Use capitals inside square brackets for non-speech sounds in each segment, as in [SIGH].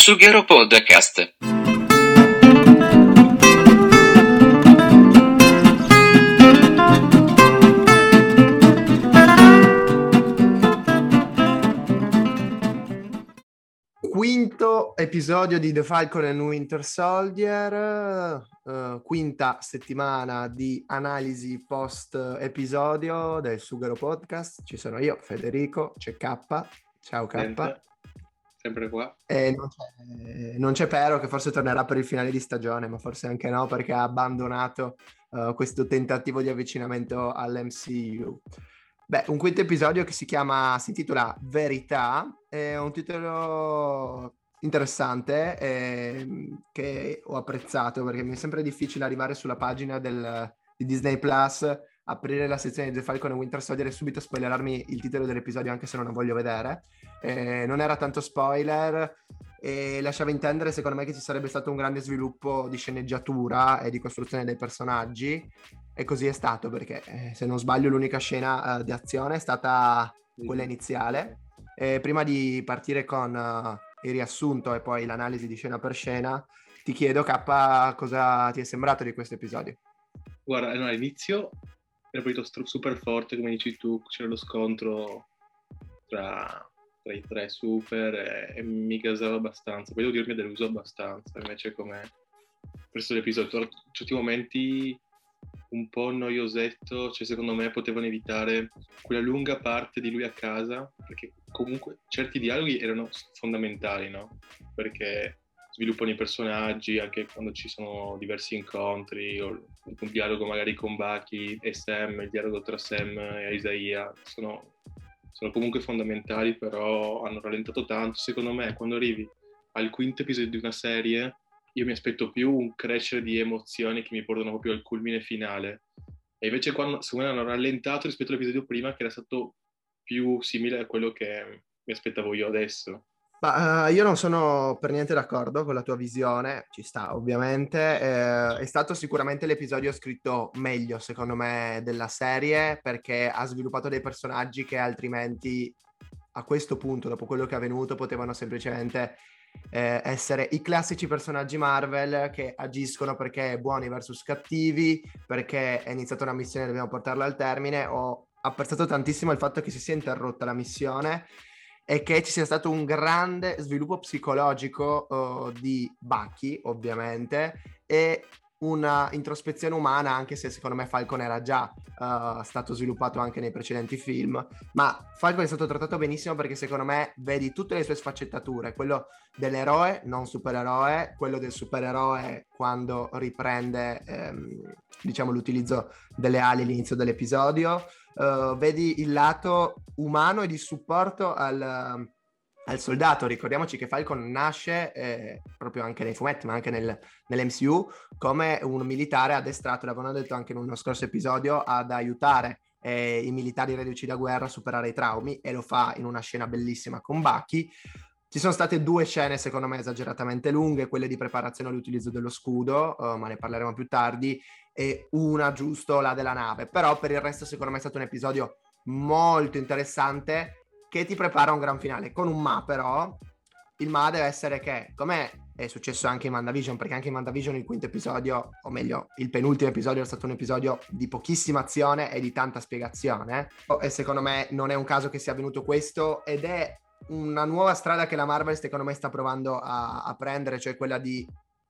Sughero Podcast. Quinto episodio di The Falcon and Winter Soldier, uh, quinta settimana di analisi post episodio del Sughero Podcast. Ci sono io, Federico, c'è K. Ciao K. Sempre, sempre qua. E non c'è, non c'è Pero che forse tornerà per il finale di stagione, ma forse anche no perché ha abbandonato uh, questo tentativo di avvicinamento all'MCU. Beh, un quinto episodio che si chiama, si intitola Verità, è un titolo interessante eh, che ho apprezzato perché mi è sempre difficile arrivare sulla pagina del, di Disney Plus, aprire la sezione di The Falcon e Winter Soldier e subito spoilerarmi il titolo dell'episodio anche se non lo voglio vedere. Eh, non era tanto spoiler e lasciava intendere secondo me che ci sarebbe stato un grande sviluppo di sceneggiatura e di costruzione dei personaggi e così è stato perché eh, se non sbaglio l'unica scena uh, di azione è stata quella iniziale. E prima di partire con uh, il riassunto e poi l'analisi di scena per scena, ti chiedo K cosa ti è sembrato di questo episodio? Guarda, no, all'inizio era partito super forte, come dici tu, c'era lo scontro tra, tra i tre super e, e, mi gasava abbastanza. Poi devo dirmi deluso abbastanza, invece come verso l'episodio, certi momenti un po' noiosetto, cioè secondo me potevano evitare quella lunga parte di lui a casa, perché comunque certi dialoghi erano fondamentali, no? Perché sviluppano i personaggi anche quando ci sono diversi incontri, o un dialogo magari con Bucky e Sam, il dialogo tra Sam e Isaiah, sono, sono comunque fondamentali, però hanno rallentato tanto. Secondo me quando arrivi al quinto episodio di una serie io mi aspetto più un crescere di emozioni che mi portano proprio al culmine finale. E invece qua secondo me hanno rallentato rispetto all'episodio prima che era stato più simile a quello che mi aspettavo io adesso. Ma, uh, io non sono per niente d'accordo con la tua visione, ci sta ovviamente, eh, è stato sicuramente l'episodio scritto meglio secondo me della serie perché ha sviluppato dei personaggi che altrimenti a questo punto, dopo quello che è avvenuto, potevano semplicemente eh, essere i classici personaggi Marvel che agiscono perché buoni versus cattivi, perché è iniziata una missione e dobbiamo portarla al termine. Ho apprezzato tantissimo il fatto che si sia interrotta la missione e che ci sia stato un grande sviluppo psicologico uh, di Bucky, ovviamente, e una introspezione umana, anche se secondo me Falcon era già uh, stato sviluppato anche nei precedenti film, ma Falcon è stato trattato benissimo perché secondo me vedi tutte le sue sfaccettature, quello dell'eroe, non supereroe, quello del supereroe quando riprende ehm, diciamo l'utilizzo delle ali all'inizio dell'episodio, uh, vedi il lato umano e di supporto al al soldato. Ricordiamoci che Falcon nasce eh, proprio anche nei fumetti, ma anche nel, nell'MCU, come un militare addestrato, l'avevano detto anche in uno scorso episodio, ad aiutare eh, i militari reduci da guerra a superare i traumi e lo fa in una scena bellissima con Bucky. Ci sono state due scene, secondo me, esageratamente lunghe, quelle di preparazione all'utilizzo dello scudo, uh, ma ne parleremo più tardi, e una giusto la della nave. Però per il resto, secondo me, è stato un episodio molto interessante che ti prepara un gran finale. Con un ma però, il ma deve essere che, come è successo anche in Mandavision, perché anche in Mandavision il quinto episodio, o meglio, il penultimo episodio è stato un episodio di pochissima azione e di tanta spiegazione. E secondo me non è un caso che sia avvenuto questo ed è una nuova strada che la Marvel secondo me sta provando a, a prendere, cioè quella di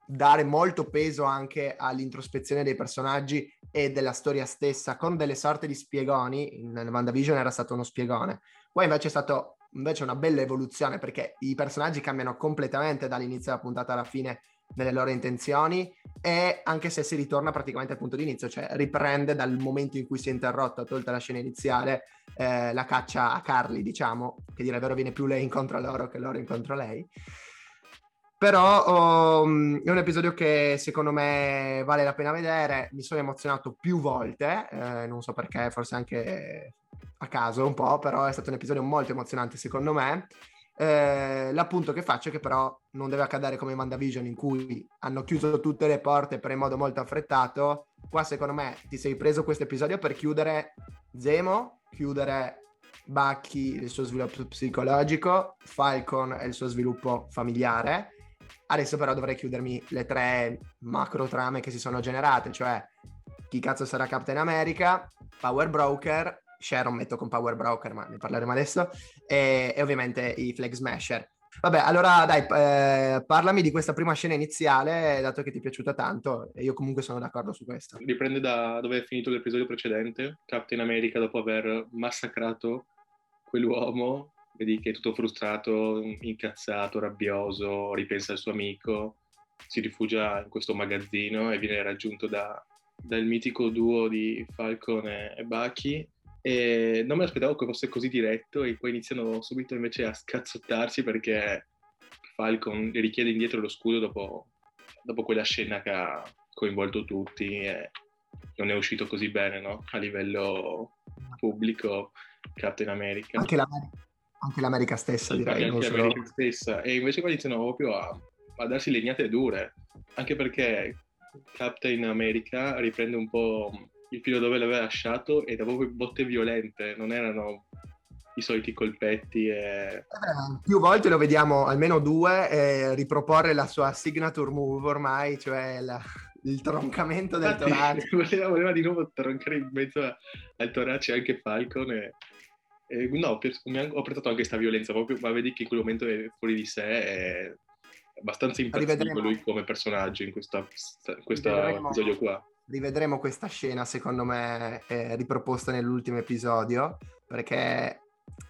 dare molto peso anche all'introspezione dei personaggi e della storia stessa con delle sorte di spiegoni. In WandaVision era stato uno spiegone. Qua invece è stato invece una bella evoluzione perché i personaggi cambiano completamente dall'inizio della puntata alla fine nelle loro intenzioni e anche se si ritorna praticamente al punto di inizio, cioè riprende dal momento in cui si è interrotta, tolta la scena iniziale, eh, la caccia a Carly, diciamo, che dire vero viene più lei incontro a loro che loro incontro a lei. Però um, è un episodio che secondo me vale la pena vedere. Mi sono emozionato più volte, eh, non so perché, forse anche a caso un po', però è stato un episodio molto emozionante secondo me. Eh, l'appunto che faccio è che però non deve accadere come Mandavision in cui hanno chiuso tutte le porte per in modo molto affrettato. Qua secondo me ti sei preso questo episodio per chiudere Zemo, chiudere Bucky il suo sviluppo psicologico, Falcon e il suo sviluppo familiare Adesso però dovrei chiudermi le tre macro trame che si sono generate, cioè chi cazzo sarà Captain America, Power Broker, Sharon metto con Power Broker, ma ne parleremo adesso, e, e ovviamente i Flag Smasher. Vabbè, allora dai, eh, parlami di questa prima scena iniziale, dato che ti è piaciuta tanto, e io comunque sono d'accordo su questo. Riprende da dove è finito l'episodio precedente, Captain America dopo aver massacrato quell'uomo, vedi che è tutto frustrato, incazzato, rabbioso, ripensa al suo amico, si rifugia in questo magazzino e viene raggiunto da, dal mitico duo di Falcon e Bucky e non me l'aspettavo che fosse così diretto e poi iniziano subito invece a scazzottarsi perché Falcon richiede indietro lo scudo dopo, dopo quella scena che ha coinvolto tutti e non è uscito così bene no? a livello pubblico Captain America. Anche, l'America, anche l'America stessa sì, direi. Anche l'America solo... stessa e invece qua iniziano proprio a, a darsi legnate dure anche perché Captain America riprende un po' il filo dove l'aveva lasciato e da proprio botte violente, non erano i soliti colpetti. E... Eh, più volte lo vediamo, almeno due, eh, riproporre la sua signature move ormai, cioè la, il troncamento del Infatti, torace. [LAUGHS] Voleva, voleva, di nuovo troncare in mezzo al torace anche Falcon e... e no, per, ho apprezzato anche questa violenza, proprio, ma vedi che in quel momento è fuori di sé, è abbastanza impazzito lui come personaggio in questo episodio qua rivedremo questa scena, secondo me, eh, riproposta nell'ultimo episodio, perché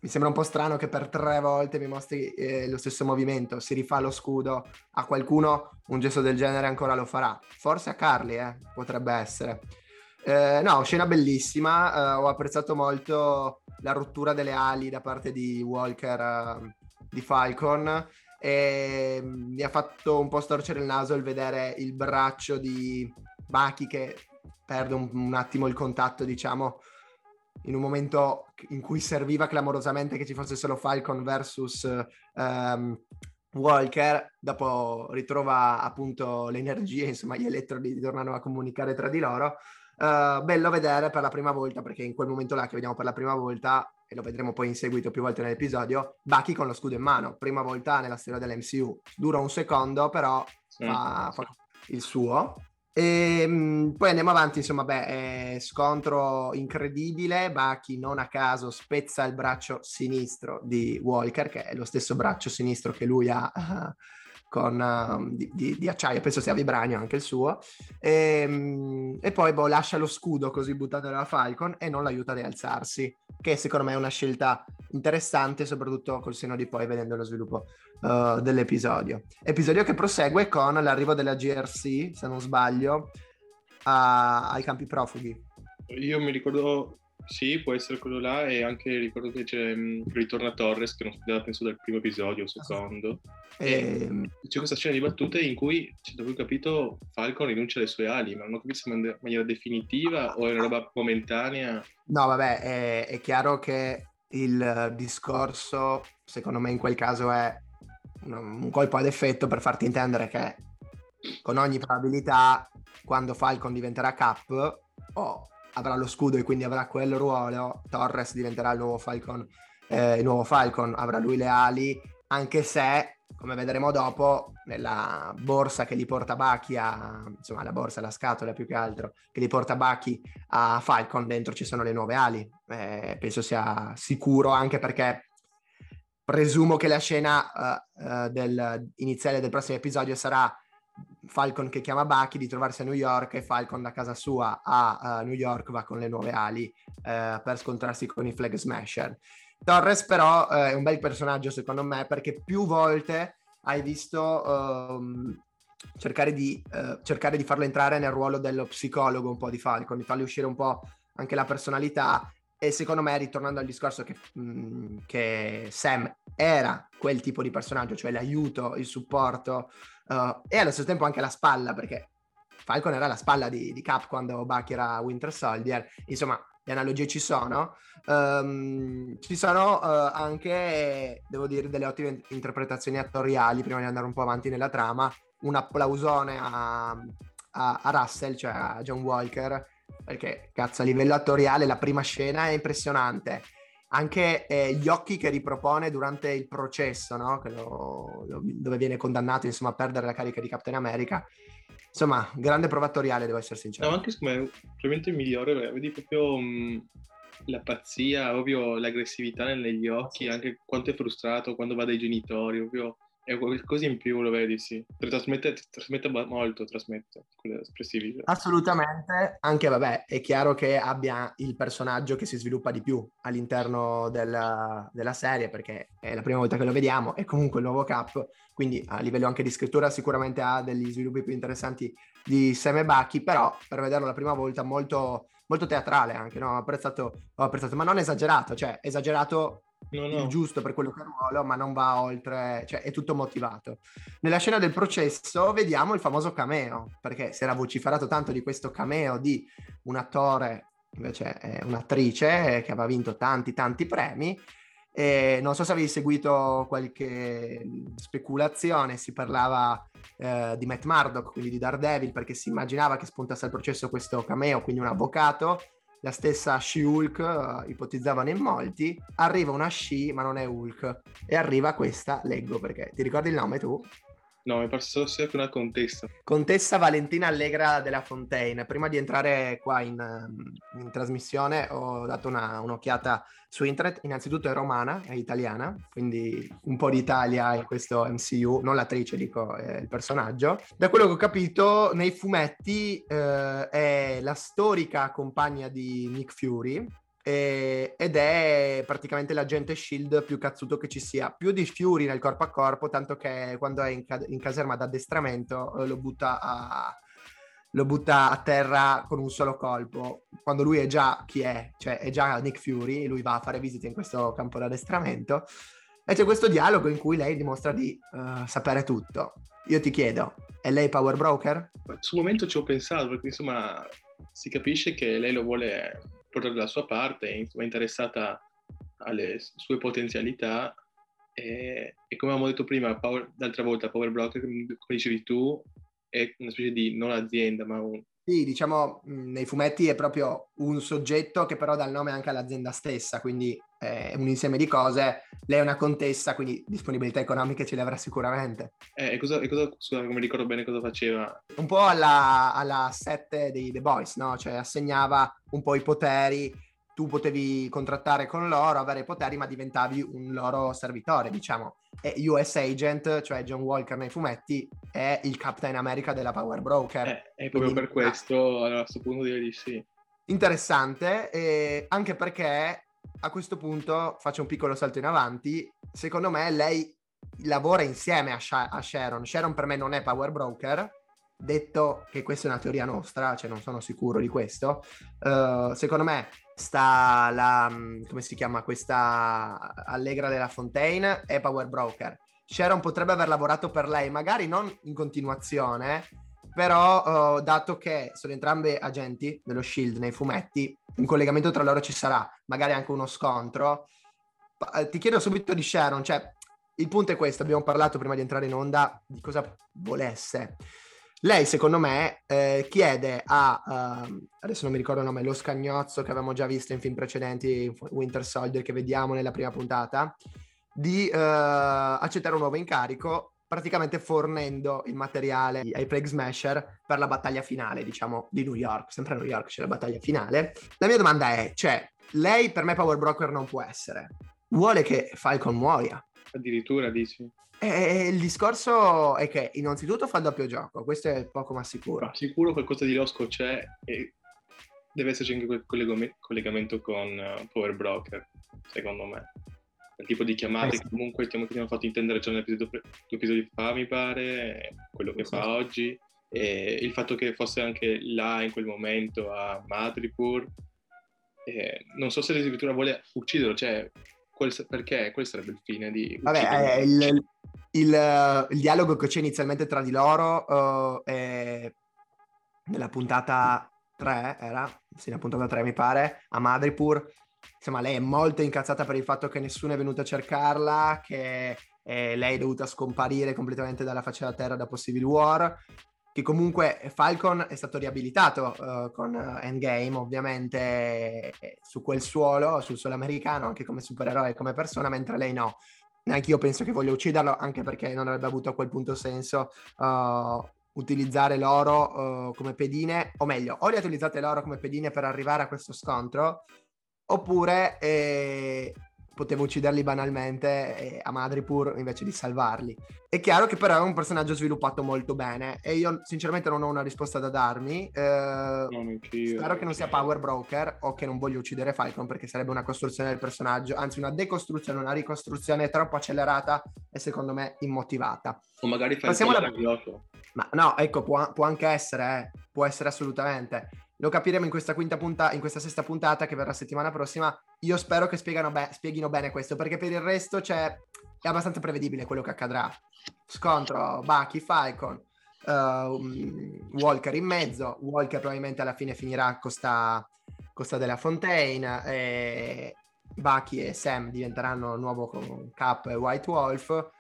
mi sembra un po' strano che per tre volte mi mostri eh, lo stesso movimento, si rifà lo scudo, a qualcuno un gesto del genere ancora lo farà, forse a Carly, eh, potrebbe essere. Eh, no, scena bellissima, eh, ho apprezzato molto la rottura delle ali da parte di Walker, eh, di Falcon, e mm, mi ha fatto un po' storcere il naso il vedere il braccio di Baki che perde un, un, attimo il contatto, diciamo, in un momento in cui serviva clamorosamente che ci fosse solo Falcon versus um, Walker, dopo ritrova appunto le energie, insomma gli elettrodi tornano a comunicare tra di loro. Uh, bello vedere per la prima volta, perché in quel momento là che vediamo per la prima volta, e lo vedremo poi in seguito più volte nell'episodio, Bucky con lo scudo in mano, prima volta nella storia dell'MCU. Dura un secondo, però sì. fa, fa il suo. E ehm, poi andiamo avanti, insomma, beh, eh, scontro incredibile, Baki non a caso spezza il braccio sinistro di Walker, che è lo stesso braccio sinistro che lui ha con, uh, di, di, di, acciaio, penso sia vibranio anche il suo, e, um, e poi boh, lascia lo scudo così buttato dalla Falcon e non l'aiuta ad alzarsi, che secondo me è una scelta interessante, soprattutto col seno di poi vedendo lo sviluppo uh, dell'episodio. Episodio che prosegue con l'arrivo della GRC, se non sbaglio, a, ai campi profughi. Io mi ricordo, sì, può essere quello là, e anche ricordo che c'è um, ritorna Torres, che non si penso dal primo episodio o secondo. E... e ehm, c'è questa scena di battute in cui, da cui ho capito, Falcon rinuncia alle sue ali, ma non ho capito se in maniera definitiva o è una roba momentanea. No, vabbè, è, è chiaro che il discorso, secondo me in quel caso è un colpo ad effetto per farti intendere che con ogni probabilità quando Falcon diventerà Cap o avrà lo scudo e quindi avrà quel ruolo, Torres diventerà il nuovo Falcon, eh, il nuovo Falcon avrà lui le ali, anche se come vedremo dopo, nella borsa che li porta Bucky a, insomma la borsa, la scatola più che altro, che li porta Bucky a Falcon, dentro ci sono le nuove ali. Eh, penso sia sicuro anche perché presumo che la scena uh, uh, del, iniziale del prossimo episodio sarà Falcon che chiama Bucky di trovarsi a New York e Falcon da casa sua a uh, New York va con le nuove ali per scontrarsi con i Flag Smasher. Torres però è un bel personaggio secondo me perché più volte hai visto um, cercare, di, cercare di farlo entrare nel ruolo dello psicologo un po' di Falcon, di fargli uscire un po' anche la personalità e secondo me, ritornando al discorso che, mh, mm, che, Sam era quel tipo di personaggio, cioè l'aiuto, il supporto uh, e allo stesso tempo anche la spalla, perché Falcon era la spalla di, di Cap quando Bucky era Winter Soldier. Insomma, le analogie ci sono. Um, ci sono uh, anche, devo dire, delle ottime interpretazioni attoriali prima di andare un po' avanti nella trama. Un applausone a, a, a Russell, cioè a John Walker, perché cazzo a livello attoriale la prima scena è impressionante anche eh, gli occhi che ripropone durante il processo, no? lo, lo, dove viene condannato insomma, a perdere la carica di Captain America. Insomma, grande provatoriale, devo essere sincero. No, anche secondo me, probabilmente il migliore, vedi proprio mh, la pazzia, proprio l'aggressività negli occhi, anche quanto è frustrato quando va dai genitori, proprio è qualcosa in più, lo vedi, sì. Trasmette, trasmette molto, trasmette quelle espressività. Assolutamente, anche vabbè, è chiaro che abbia il personaggio che si sviluppa di più all'interno della, della serie, perché è la prima volta che lo vediamo, è comunque il nuovo Cap, quindi a livello anche di scrittura sicuramente ha degli sviluppi più interessanti di Sam e Bucky, però per vederlo la prima volta molto, molto teatrale anche, no? Ho apprezzato, ho apprezzato, ma non esagerato, cioè esagerato no, no. il giusto per quello che è il ruolo, ma non va oltre, cioè è tutto motivato. Nella scena del processo vediamo il famoso cameo, perché si era vociferato tanto di questo cameo di un attore, invece è un'attrice che aveva vinto tanti tanti premi. E non so se avevi seguito qualche speculazione, si parlava eh, di Matt Murdock, quindi di Daredevil, perché si immaginava che spuntasse al processo questo cameo, quindi un avvocato, la stessa She-Hulk uh, ipotizzavano in molti, arriva una She ma non è Hulk e arriva questa, leggo perché ti ricordi il nome tu? No, mi pare solo sia una contessa. Contessa Valentina Allegra della Fontaine. Prima di entrare qua in, in trasmissione ho dato una, un'occhiata su internet. Innanzitutto è romana, è italiana, quindi un po' d'Italia in questo MCU, non l'attrice, dico, il personaggio. Da quello che ho capito, nei fumetti eh, è la storica compagna di Nick Fury, ed è praticamente l'agente Shield più cazzuto che ci sia, più di Fury nel corpo a corpo, tanto che quando è in, ca- in caserma d'addestramento eh, lo butta a lo butta a terra con un solo colpo, quando lui è già chi è, cioè è già Nick Fury, lui va a fare visite in questo campo d'addestramento e c'è questo dialogo in cui lei dimostra di uh, sapere tutto. Io ti chiedo, è lei Power Broker? Sul momento ci ho pensato, perché insomma si capisce che lei lo vuole portare dalla sua parte, è interessata alle sue potenzialità e, e come abbiamo detto prima, Power, l'altra volta Power Broker, come dicevi tu, è una specie di non azienda, ma un... Sì, diciamo, nei fumetti è proprio un soggetto che però dà il nome anche all'azienda stessa, quindi è un insieme di cose. Lei è una contessa, quindi disponibilità economiche ce le avrà sicuramente. Eh, e cosa, e cosa scusa, come ricordo bene cosa faceva? Un po' alla, alla 7 dei The Boys, no? Cioè assegnava un po' i poteri tu potevi contrattare con loro, avere poteri, ma diventavi un loro servitore, diciamo. E US Agent, cioè John Walker nei fumetti, è il Captain America della Power Broker. Eh, e proprio Quindi, per questo, a questo punto direi di sì. Interessante, e anche perché a questo punto faccio un piccolo salto in avanti. Secondo me lei lavora insieme a, Sha- a Sharon. Sharon per me non è Power Broker, detto che questa è una teoria nostra, cioè non sono sicuro di questo, uh, secondo me sta la, mm, come si chiama, questa Allegra della Fontaine e Power Broker. Sharon potrebbe aver lavorato per lei, magari non in continuazione, però uh, dato che sono entrambe agenti dello Shield nei fumetti, un collegamento tra loro ci sarà, magari anche uno scontro. Uh, ti chiedo subito di Sharon, cioè il punto è questo, abbiamo parlato prima di entrare in onda di cosa volesse. Lei, secondo me, eh, chiede a, uh, adesso non mi ricordo il nome, lo scagnozzo che avevamo già visto in film precedenti, Winter Soldier, che vediamo nella prima puntata, di uh, accettare un nuovo incarico, praticamente fornendo il materiale ai Plague Smasher per la battaglia finale, diciamo, di New York. Sempre a New York c'è la battaglia finale. La mia domanda è, cioè, lei per me Power Broker non può essere. Vuole che Falcon muoia. Addirittura dici? E il discorso è che innanzitutto fa il doppio gioco, questo è poco ma sicuro. Ma sicuro qualcosa di losco c'è e deve esserci anche quel collegamento con uh, Power Broker, secondo me. Il tipo di chiamate eh che comunque che abbiamo fatto intendere già nell'episodio due episodi fa, mi pare, quello che sì. fa oggi, e il fatto che fosse anche là in quel momento a Madripur. non so se l'esecutore vuole ucciderlo, cioè quel, perché quel sarebbe il fine di... Vabbè, eh, il, il, il, dialogo che c'è inizialmente tra di loro uh, è nella puntata 3, era? Sì, nella puntata 3 mi pare, a Madripur. Insomma, lei è molto incazzata per il fatto che nessuno è venuto a cercarla, che eh, lei è dovuta scomparire completamente dalla faccia della terra dopo Civil War che comunque Falcon è stato riabilitato uh, con Endgame, ovviamente su quel suolo, sul suolo americano, anche come supereroe e come persona, mentre lei no. Neanche io penso che voglia ucciderlo, anche perché non avrebbe avuto a quel punto senso uh, utilizzare l'oro uh, come pedine, o meglio, o riutilizzate l'oro come pedine per arrivare a questo scontro, oppure eh, potevo ucciderli banalmente a Madripur invece di salvarli. È chiaro che però è un personaggio sviluppato molto bene e io sinceramente non ho una risposta da darmi. Eh, spero che non sia Power Broker o che non voglio uccidere Falcon perché sarebbe una costruzione del personaggio, anzi una decostruzione, una ricostruzione troppo accelerata e secondo me immotivata. O magari fai Passiamo alla... Ma no, ecco, può, può anche essere, eh. può essere assolutamente. Lo capiremo in questa puntata, in questa sesta puntata che verrà settimana prossima. Io spero che be- spieghino bene questo, perché per il resto c'è... è abbastanza prevedibile quello che accadrà. Scontro Bucky, Falcon, uh, Walker in mezzo. Walker probabilmente alla fine finirà a Costa, Costa della Fontaine. E Bucky e Sam diventeranno nuovo Cap e White Wolf.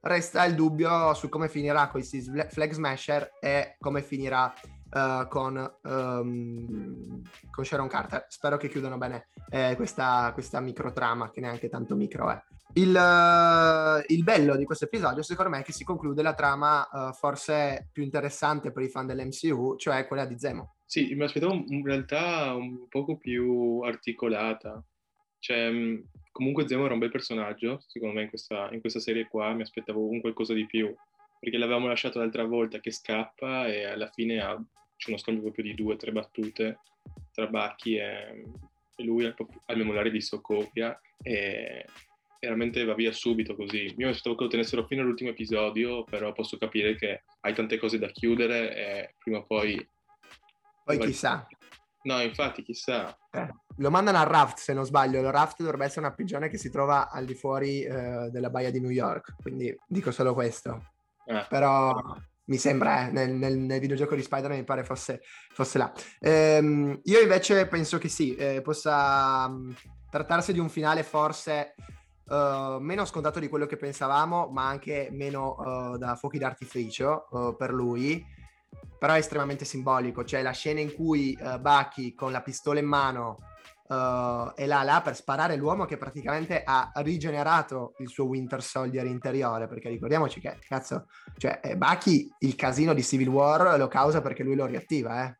Resta il dubbio su come finirà con i Flag Smasher e come finirà uh, con, um, con, Sharon Carter. Spero che chiudano bene eh, questa, questa microtrama, che neanche tanto micro è. Il, uh, il, bello di questo episodio, secondo me, è che si conclude la trama uh, forse più interessante per i fan dell'MCU, cioè quella di Zemo. Sì, mi aspettavo in realtà un poco più articolata. Cioè, mm, comunque Zemo era un bel personaggio, secondo me, in questa, in questa serie qua. Mi aspettavo un qualcosa di più, perché l'avevamo lasciato l'altra volta che scappa e alla fine ha c'è uno scambio proprio di due o tre battute tra Bacchi e, e lui al, al memoriale di Socopia e veramente va via subito così. Io mi aspettavo che lo tenessero fino all'ultimo episodio, però posso capire che hai tante cose da chiudere e prima o poi... Poi chissà. No, infatti, chissà. Eh, lo mandano al Raft, se non sbaglio. Lo Raft dovrebbe essere una prigione che si trova al di fuori eh, della baia di New York, quindi dico solo questo. Eh. Però mi sembra, eh, nel, nel, nel, videogioco di Spider-Man mi pare fosse, fosse là. Ehm, io invece penso che sì, eh, possa mm, trattarsi di un finale forse uh, meno scontato di quello che pensavamo, ma anche meno uh, da fuochi d'artificio uh, per lui, però è estremamente simbolico, cioè la scena in cui Bucky con la pistola in mano uh, è là là per sparare l'uomo che praticamente ha rigenerato il suo Winter Soldier interiore, perché ricordiamoci che, cazzo, cioè, eh, Bucky il casino di Civil War lo causa perché lui lo riattiva, eh.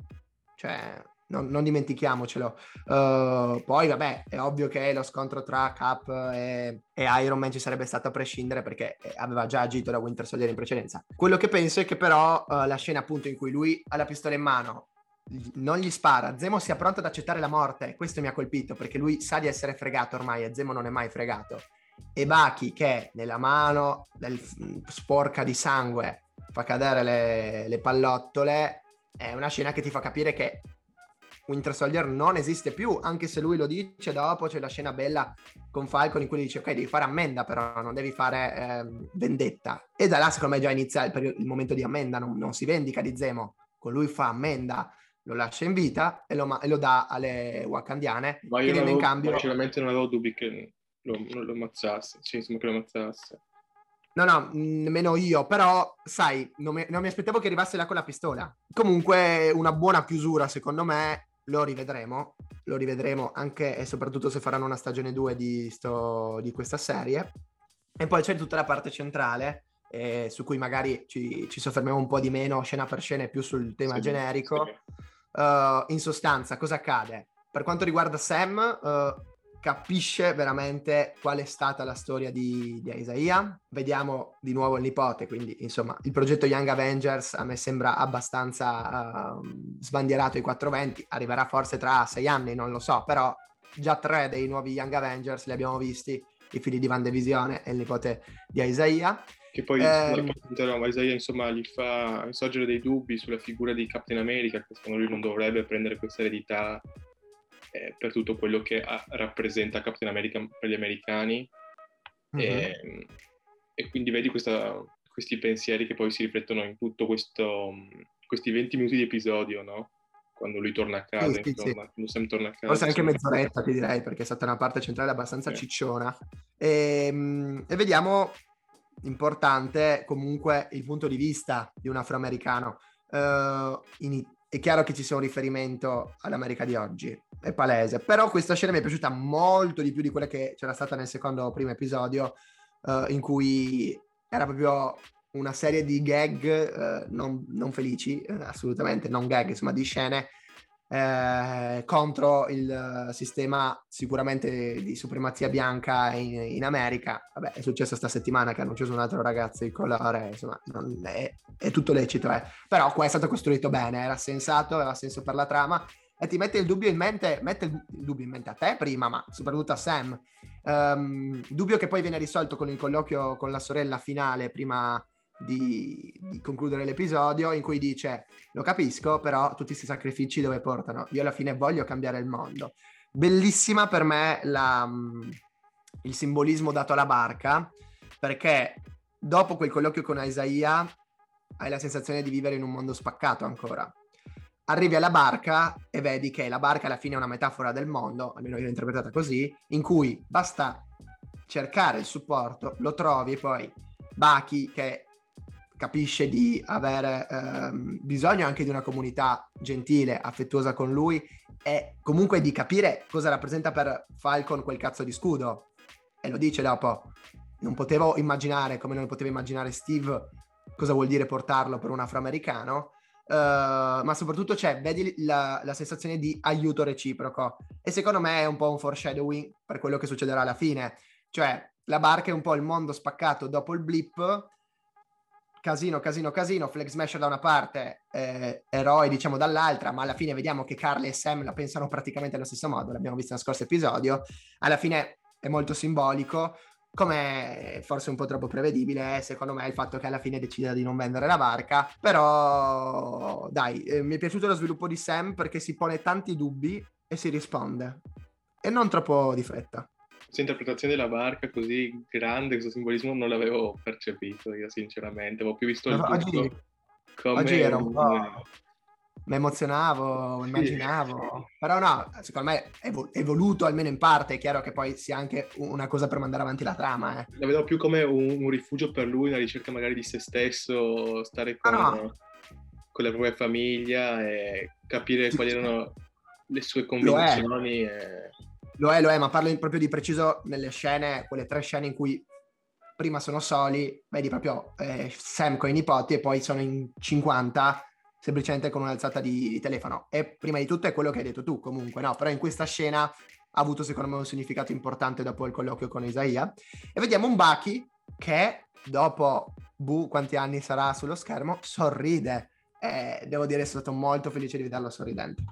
Cioè, non, non dimentichiamocelo. Uh, poi, vabbè, è ovvio che lo scontro tra Cap e, e, Iron Man ci sarebbe stato a prescindere perché aveva già agito da Winter Soldier in precedenza. Quello che penso è che però uh, la scena appunto in cui lui ha la pistola in mano non gli spara. Zemo sia pronto ad accettare la morte. Questo mi ha colpito perché lui sa di essere fregato ormai e Zemo non è mai fregato. E Baki che nella mano del, sporca di sangue fa cadere le, le pallottole è una scena che ti fa capire che Winter Soldier non esiste più, anche se lui lo dice dopo, c'è la scena bella con Falcon in cui dice ok devi fare ammenda però, non devi fare eh, vendetta. E da là secondo me già inizia il, il momento di ammenda, non, non, si vendica di Zemo, con lui fa ammenda lo lascia in vita e lo, e lo dà alle wakandiane Ma io avevo, in cambio... sinceramente non avevo dubbi che lo, lo ammazzasse, cioè, insomma che lo ammazzasse. No, no, nemmeno io, però sai, non mi, non mi, aspettavo che arrivasse là con la pistola. Comunque una buona chiusura, secondo me, lo rivedremo, lo rivedremo anche e soprattutto se faranno una stagione 2 di, sto, di questa serie. E poi c'è tutta la parte centrale, eh, su cui magari ci, ci, soffermiamo un po' di meno scena per scena e più sul tema sì, generico. Sì. Uh, in sostanza, cosa accade? Per quanto riguarda Sam, uh, capisce veramente qual è stata la storia di, di Isaiah. Vediamo di nuovo il nipote, quindi insomma il progetto Young Avengers a me sembra abbastanza uh, sbandierato ai 420, arriverà forse tra sei anni, non lo so, però già tre dei nuovi Young Avengers li abbiamo visti, i figli di Van Divisione e il nipote di Isaiah. Che poi eh, no, Isaiah insomma gli fa sorgere dei dubbi sulla figura di Captain America, che secondo lui non dovrebbe prendere questa eredità eh, per tutto quello che ha, rappresenta Captain America per gli americani. Uh-huh. E, e, quindi vedi questa, questi pensieri che poi si riflettono in tutto questo, questi 20 minuti di episodio, no? Quando lui torna a casa, sì, insomma, sì. quando Sam torna a casa. Forse anche mezz'oretta, ti direi, perché è stata una parte centrale abbastanza sì. cicciona. E, ehm, e vediamo importante comunque il punto di vista di un afroamericano. uh, in, è chiaro che ci sia un riferimento all'America di oggi, è palese, però questa scena mi è piaciuta molto di più di quella che c'era stata nel secondo primo episodio, uh, in cui era proprio una serie di gag uh, non, non, felici, assolutamente non gag, insomma di scene eh, contro il sistema sicuramente di supremazia bianca in, in, America. Vabbè, è successo sta settimana che hanno ucciso un altro ragazzo di colore, insomma, è, è, tutto lecito, eh. però qua è stato costruito bene, era sensato, aveva senso per la trama e ti mette il dubbio in mente, mette il dubbio in mente a te prima, ma soprattutto a Sam. Um, dubbio che poi viene risolto con il colloquio con la sorella finale prima di, di, concludere l'episodio in cui dice lo capisco però tutti questi sacrifici dove portano? Io alla fine voglio cambiare il mondo. Bellissima per me la, mm, il simbolismo dato alla barca perché dopo quel colloquio con Isaiah hai la sensazione di vivere in un mondo spaccato ancora. Arrivi alla barca e vedi che la barca alla fine è una metafora del mondo almeno io l'ho interpretata così in cui basta cercare il supporto lo trovi poi Baki che capisce di avere ehm, bisogno anche di una comunità gentile, affettuosa con lui e comunque di capire cosa rappresenta per Falcon quel cazzo di scudo. E lo dice dopo, non potevo immaginare, come non potevo immaginare Steve, cosa vuol dire portarlo per un afroamericano, uh, ma soprattutto c'è, vedi la, la sensazione di aiuto reciproco. E secondo me è un po' un foreshadowing per quello che succederà alla fine. Cioè, la barca è un po' il mondo spaccato dopo il blip, casino, casino, casino, Flag Smasher da una parte, eh, eroi diciamo dall'altra, ma alla fine vediamo che Carly e Sam la pensano praticamente allo stesso modo, l'abbiamo visto nel scorso episodio, alla fine è molto simbolico, come forse un po' troppo prevedibile, secondo me il fatto che alla fine decida di non vendere la barca, però dai, eh, mi è piaciuto lo sviluppo di Sam perché si pone tanti dubbi e si risponde, e non troppo di fretta questa interpretazione della barca così grande, questo simbolismo non l'avevo percepito io sinceramente, avevo più visto il oggi, come oggi era un po'... Mi emozionavo, immaginavo, sì. però no, secondo me è, voluto almeno in parte, è chiaro che poi sia anche una cosa per mandare avanti la trama. Eh. La vedo più come un, un, rifugio per lui, una ricerca magari di se stesso, stare con, ah, no. con la propria famiglia e capire quali erano le sue convinzioni. E lo è, lo è, ma parlo proprio di preciso nelle scene, quelle tre scene in cui prima sono soli, vedi proprio eh, Sam con i nipoti e poi sono in 50 semplicemente con un'alzata di, telefono. E prima di tutto è quello che hai detto tu comunque, no? Però in questa scena ha avuto secondo me un significato importante dopo il colloquio con Isaia. E vediamo un Baki che dopo, bu, quanti anni sarà sullo schermo, sorride. E devo dire, sono stato molto felice di vederlo sorridente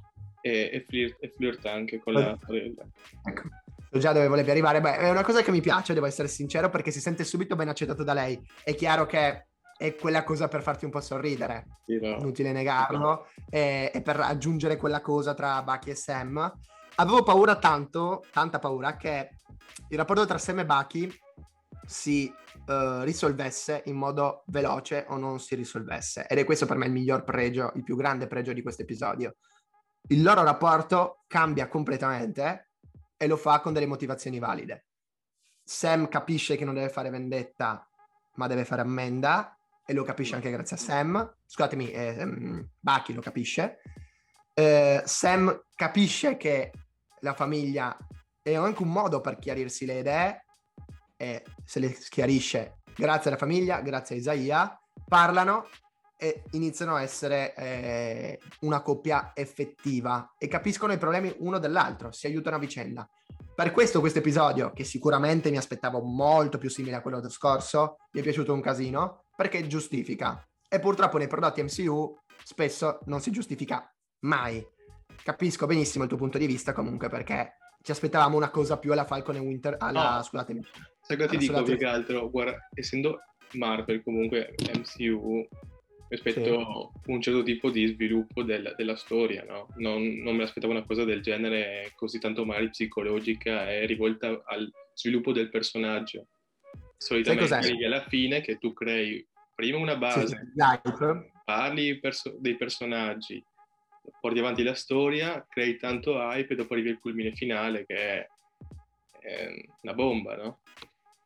e, e, flirt, e flirt anche con la sorella. Ecco. So già dove volevi arrivare. Beh, è una cosa che mi piace, devo essere sincero, perché si sente subito ben accettato da lei. È chiaro che è quella cosa per farti un po' sorridere, sì, no. inutile negarlo, e, e, per aggiungere quella cosa tra Bucky e Sam. Avevo paura tanto, tanta paura, che il rapporto tra Sam e Bucky si uh, risolvesse in modo veloce o non si risolvesse. Ed è questo per me il miglior pregio, il più grande pregio di questo episodio il loro rapporto cambia completamente e lo fa con delle motivazioni valide. Sam capisce che non deve fare vendetta, ma deve fare ammenda e lo capisce anche grazie a Sam. Scusatemi, eh, um, Bucky lo capisce. Eh, Sam capisce che la famiglia è anche un modo per chiarirsi le idee e se le chiarisce grazie alla famiglia, grazie a Isaia, parlano e iniziano a essere eh, una coppia effettiva e capiscono i problemi uno dell'altro, si aiutano a vicenda. Per questo questo episodio, che sicuramente mi aspettavo molto più simile a quello scorso, mi è piaciuto un casino, perché giustifica. E purtroppo nei prodotti MCU spesso non si giustifica mai. Capisco benissimo il tuo punto di vista comunque perché ci aspettavamo una cosa più alla Falcon e Winter, alla, no. scusatemi. Sai cosa ti dico più che altro? Guarda, essendo Marvel comunque MCU rispetto sì. a un certo tipo di sviluppo del, della storia, no? non, non, mi aspettavo una cosa del genere così tanto magari psicologica e rivolta al sviluppo del personaggio. Solitamente arrivi alla fine che tu crei prima una base, sì, parli perso- dei personaggi, porti avanti la storia, crei tanto hype e dopo arrivi al culmine finale che è, è una bomba, no?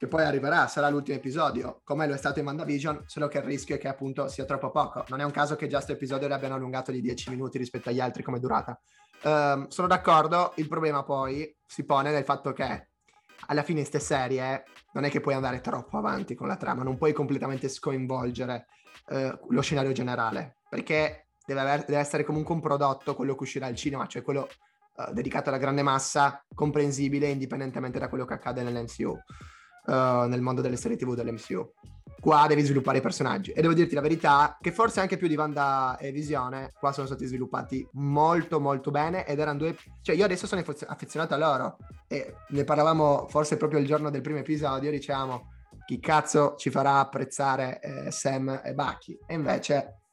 Che poi arriverà, sarà l'ultimo episodio, come lo è stato in WandaVision, solo che il rischio è che appunto sia troppo poco. Non è un caso che già questo episodio l'abbiano allungato di 10 minuti rispetto agli altri come durata. Um, sono d'accordo, il problema poi si pone nel fatto che alla fine in queste serie non è che puoi andare troppo avanti con la trama, non puoi completamente sconvolgere uh, lo scenario generale, perché deve, aver, deve, essere comunque un prodotto, quello che uscirà al cinema, cioè quello uh, dedicato alla grande massa, comprensibile indipendentemente da quello che accade nell'MCU, eh, nel mondo delle serie TV dell'MCU qua devi sviluppare i personaggi. E devo dirti la verità, che forse anche più di Wanda e Visione, qua sono stati sviluppati molto molto bene ed erano due... Cioè io adesso sono affezionato a loro e ne parlavamo forse proprio il giorno del primo episodio, diciamo, chi cazzo ci farà apprezzare eh, Sam e Bucky? E invece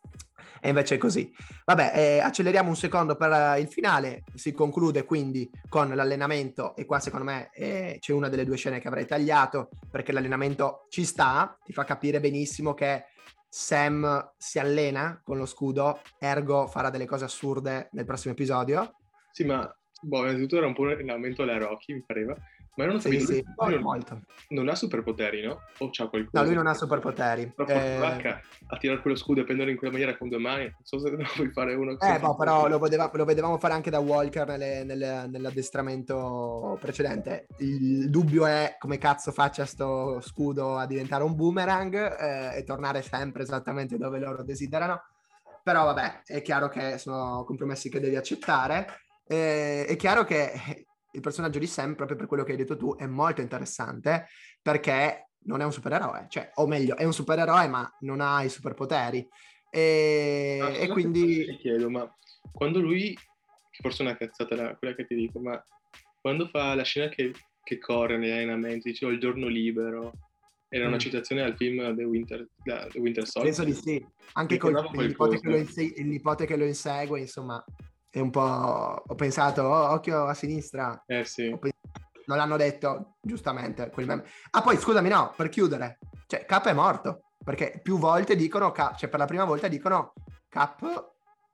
e invece è così. Vabbè, eh, acceleriamo un secondo per uh, il finale, si conclude quindi con l'allenamento e qua secondo me eh, c'è una delle due scene che avrei tagliato perché l'allenamento ci sta, ti fa capire benissimo che Sam si allena con lo scudo, ergo farà delle cose assurde nel prossimo episodio. Sì, ma boh, innanzitutto era un po' un allenamento alla Rocky, mi pareva. Ma non ho capito, sì, lui, lui non, non, ha superpoteri, no? O c'ha qualcosa? No, lui non ha superpoteri. Però eh... a tirare quello scudo e prenderlo in quella maniera con due mani, non so se ne vuoi fare uno. Eh, boh, però lo, vedeva, lo, vedevamo fare anche da Walker nelle, nelle, nell'addestramento precedente. Il dubbio è come cazzo faccia sto scudo a diventare un boomerang eh, e tornare sempre esattamente dove loro desiderano. Però vabbè, è chiaro che sono compromessi che devi accettare. Eh, è chiaro che il personaggio di Sam, proprio per quello che hai detto tu, è molto interessante perché non è un supereroe, cioè, o meglio, è un supereroe ma non ha i superpoteri. E, no, e quindi... Ti chiedo, ma quando lui, forse è una cazzata la, quella che ti dico, ma quando fa la scena che, che corre negli allenamenti, dice il giorno libero, era una mm. citazione al film The Winter, The Winter Soldier? Penso di sì, anche con l'ipote che, inse- l'ipote che lo insegue, insomma, è un po'... ho pensato, oh, occhio a sinistra. Eh sì. Pensato, non l'hanno detto, giustamente. Quel meme. Ah, poi scusami, no, per chiudere. Cioè, Cap è morto. Perché più volte dicono, Cap, cioè per la prima volta dicono, Cap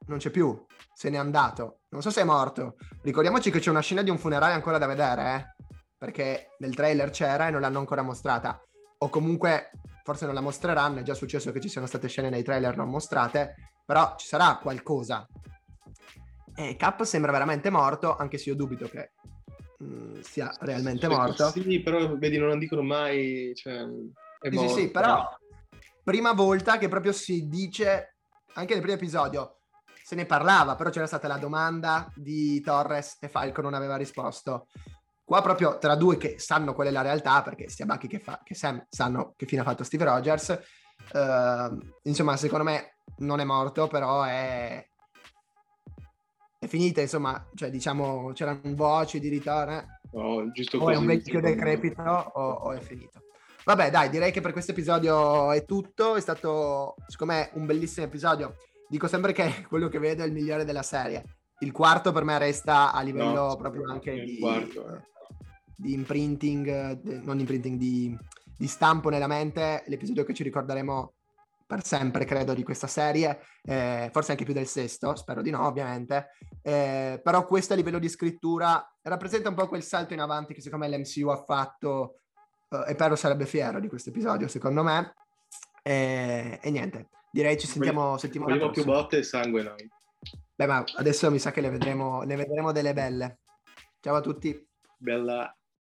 non c'è più, se n'è andato. Non so se è morto. Ricordiamoci che c'è una scena di un funerale ancora da vedere, eh? Perché nel trailer c'era e non l'hanno ancora mostrata. O comunque, forse non la mostreranno, è già successo che ci siano state scene nei trailer non mostrate, però ci sarà qualcosa e Cap sembra veramente morto, anche se io dubito che mh, mm, sia realmente morto. Sì, però vedi, non dicono mai. Cioè, sì, morto, sì, sì, però prima volta che proprio si dice, anche nel primo episodio, se ne parlava, però c'era stata la domanda di Torres e Falco non aveva risposto. Qua proprio tra due che sanno qual è la realtà, perché sia Bucky che, fa, che Sam sanno che fine ha fatto Steve Rogers, uh, insomma, secondo me non è morto, però è, è finita, insomma, cioè diciamo c'erano voci di ritorno. Oh, giusto o così, è un vecchio decrepito o, o, è finito. Vabbè, dai, direi che per questo episodio è tutto. È stato, secondo me, un bellissimo episodio. Dico sempre che [LAUGHS] quello che vedo è il migliore della serie. Il quarto per me resta a livello no, proprio anche di, quarto, eh. di, imprinting, non imprinting, di, di stampo nella mente. L'episodio che ci ricorderemo per sempre, credo, di questa serie, eh, forse anche più del sesto, spero di no, ovviamente. Eh, però questo a livello di scrittura rappresenta un po' quel salto in avanti che secondo me l'MCU ha fatto eh, e Perro sarebbe fiero di questo episodio, secondo me. E, e niente, direi ci sentiamo settimana prossima. più botte e sangue noi. Beh, ma adesso mi sa che vedremo, ne vedremo delle belle. Ciao a tutti. Bella.